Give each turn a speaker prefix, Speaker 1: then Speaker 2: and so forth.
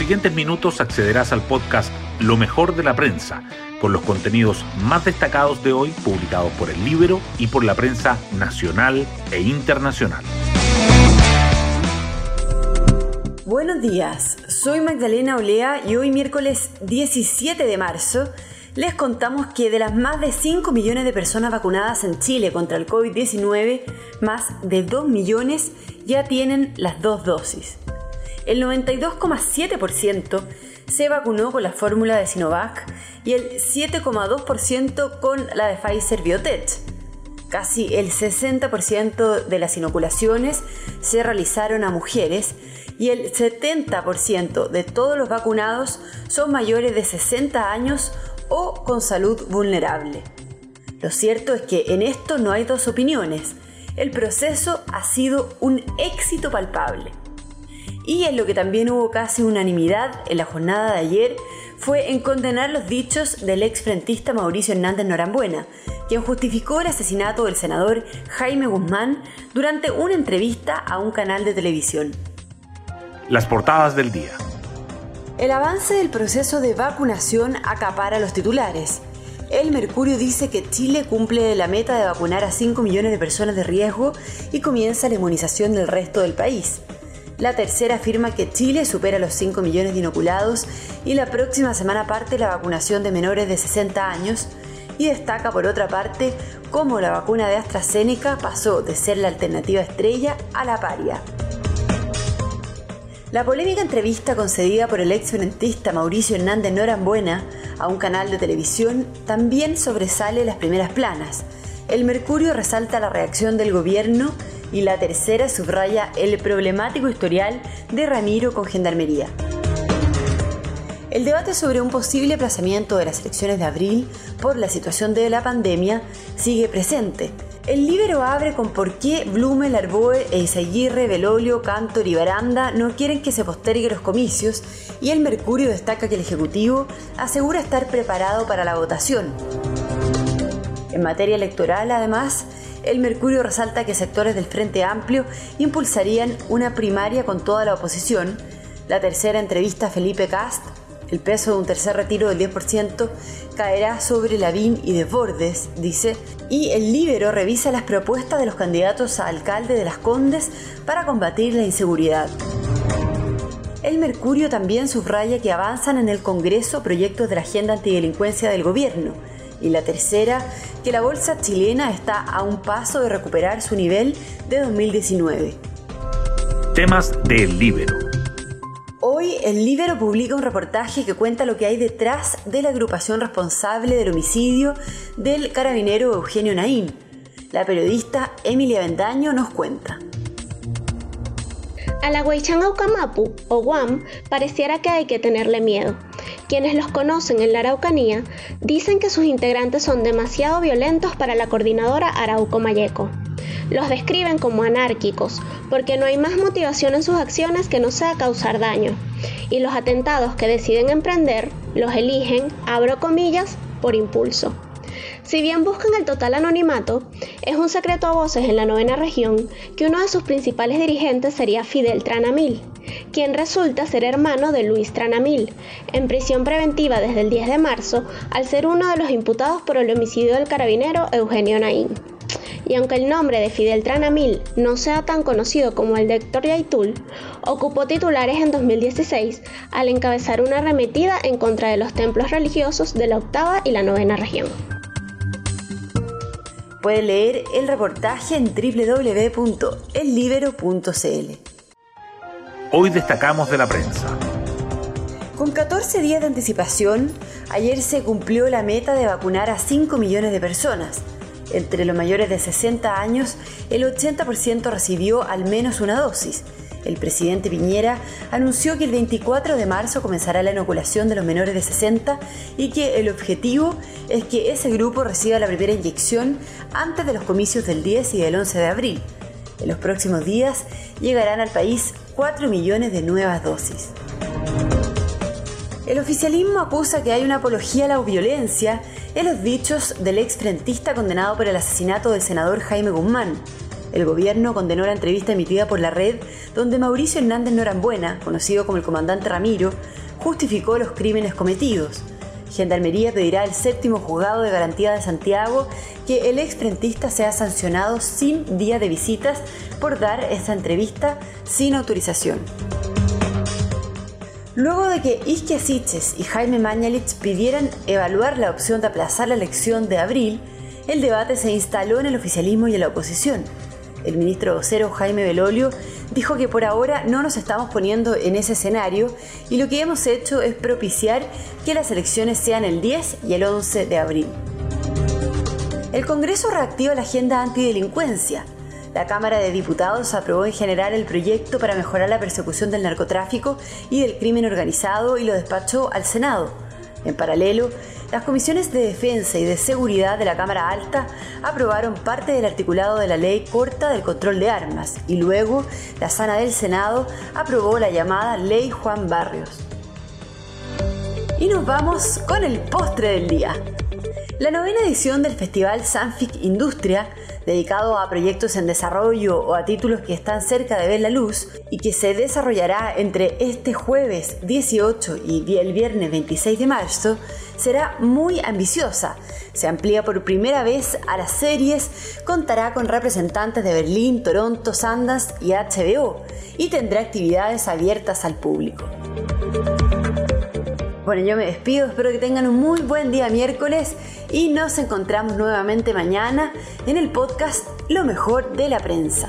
Speaker 1: siguientes minutos accederás al podcast Lo mejor de la prensa, con los contenidos más destacados de hoy publicados por el Libro y por la prensa nacional e internacional.
Speaker 2: Buenos días, soy Magdalena Olea y hoy miércoles 17 de marzo les contamos que de las más de 5 millones de personas vacunadas en Chile contra el COVID-19, más de 2 millones ya tienen las dos dosis. El 92,7% se vacunó con la fórmula de Sinovac y el 7,2% con la de Pfizer Biotech. Casi el 60% de las inoculaciones se realizaron a mujeres y el 70% de todos los vacunados son mayores de 60 años o con salud vulnerable. Lo cierto es que en esto no hay dos opiniones. El proceso ha sido un éxito palpable. Y en lo que también hubo casi unanimidad en la jornada de ayer fue en condenar los dichos del ex frentista Mauricio Hernández Norambuena, quien justificó el asesinato del senador Jaime Guzmán durante una entrevista a un canal de televisión.
Speaker 1: Las portadas del día.
Speaker 2: El avance del proceso de vacunación acapara a los titulares. El Mercurio dice que Chile cumple la meta de vacunar a 5 millones de personas de riesgo y comienza la inmunización del resto del país. La tercera afirma que Chile supera los 5 millones de inoculados y la próxima semana parte la vacunación de menores de 60 años y destaca por otra parte cómo la vacuna de AstraZeneca pasó de ser la alternativa estrella a la paria. La polémica entrevista concedida por el ex frentista Mauricio Hernández Norambuena a un canal de televisión también sobresale las primeras planas. El Mercurio resalta la reacción del gobierno y la tercera subraya el problemático historial de Ramiro con Gendarmería. El debate sobre un posible aplazamiento de las elecciones de abril por la situación de la pandemia sigue presente el libro abre con por qué Blume, Larboe, Eizaguirre, Belolio, Cantor y Baranda no quieren que se posterguen los comicios y el Mercurio destaca que el Ejecutivo asegura estar preparado para la votación. En materia electoral, además, el Mercurio resalta que sectores del Frente Amplio impulsarían una primaria con toda la oposición. La tercera entrevista a Felipe Cast el peso de un tercer retiro del 10% caerá sobre Lavín y Desbordes, dice, y el Libero revisa las propuestas de los candidatos a alcalde de las Condes para combatir la inseguridad. El Mercurio también subraya que avanzan en el Congreso proyectos de la agenda antidelincuencia del gobierno. Y la tercera, que la bolsa chilena está a un paso de recuperar su nivel de 2019.
Speaker 1: Temas del Libero.
Speaker 2: Hoy el Libero publica un reportaje que cuenta lo que hay detrás de la agrupación responsable del homicidio del carabinero Eugenio Naín. La periodista Emilia Bendaño nos cuenta.
Speaker 3: A la Huaychán Aucamapu, o Guam, pareciera que hay que tenerle miedo. Quienes los conocen en la Araucanía dicen que sus integrantes son demasiado violentos para la coordinadora Arauco Mayeco. Los describen como anárquicos, porque no hay más motivación en sus acciones que no sea causar daño. Y los atentados que deciden emprender los eligen, abro comillas, por impulso. Si bien buscan el total anonimato, es un secreto a voces en la novena región que uno de sus principales dirigentes sería Fidel Tranamil, quien resulta ser hermano de Luis Tranamil, en prisión preventiva desde el 10 de marzo al ser uno de los imputados por el homicidio del carabinero Eugenio Naín y aunque el nombre de Fidel Tranamil no sea tan conocido como el de Héctor Yaitul, ocupó titulares en 2016 al encabezar una arremetida en contra de los templos religiosos de la octava y la novena región.
Speaker 2: Puede leer el reportaje en www.ellibero.cl.
Speaker 1: Hoy destacamos de la prensa.
Speaker 2: Con 14 días de anticipación, ayer se cumplió la meta de vacunar a 5 millones de personas entre los mayores de 60 años, el 80% recibió al menos una dosis. El presidente Piñera anunció que el 24 de marzo comenzará la inoculación de los menores de 60 y que el objetivo es que ese grupo reciba la primera inyección antes de los comicios del 10 y del 11 de abril. En los próximos días llegarán al país 4 millones de nuevas dosis. El oficialismo acusa que hay una apología a la violencia en los dichos del ex frentista condenado por el asesinato del senador Jaime Guzmán. El gobierno condenó la entrevista emitida por la red donde Mauricio Hernández Norambuena, conocido como el comandante Ramiro, justificó los crímenes cometidos. Gendarmería pedirá al séptimo juzgado de garantía de Santiago que el exfrentista sea sancionado sin día de visitas por dar esta entrevista sin autorización. Luego de que Isquia Siches y Jaime Mañalich pidieran evaluar la opción de aplazar la elección de abril, el debate se instaló en el oficialismo y en la oposición. El ministro vocero Jaime Belolio dijo que por ahora no nos estamos poniendo en ese escenario y lo que hemos hecho es propiciar que las elecciones sean el 10 y el 11 de abril. El Congreso reactiva la agenda antidelincuencia. La Cámara de Diputados aprobó en general el proyecto para mejorar la persecución del narcotráfico y del crimen organizado y lo despachó al Senado. En paralelo, las comisiones de defensa y de seguridad de la Cámara Alta aprobaron parte del articulado de la ley corta del control de armas y luego la Sana del Senado aprobó la llamada Ley Juan Barrios. Y nos vamos con el postre del día. La novena edición del Festival Sanfic Industria dedicado a proyectos en desarrollo o a títulos que están cerca de ver la luz y que se desarrollará entre este jueves 18 y el viernes 26 de marzo, será muy ambiciosa. Se amplía por primera vez a las series, contará con representantes de Berlín, Toronto, Sundance y HBO y tendrá actividades abiertas al público. Bueno, yo me despido, espero que tengan un muy buen día miércoles y nos encontramos nuevamente mañana en el podcast Lo mejor de la prensa.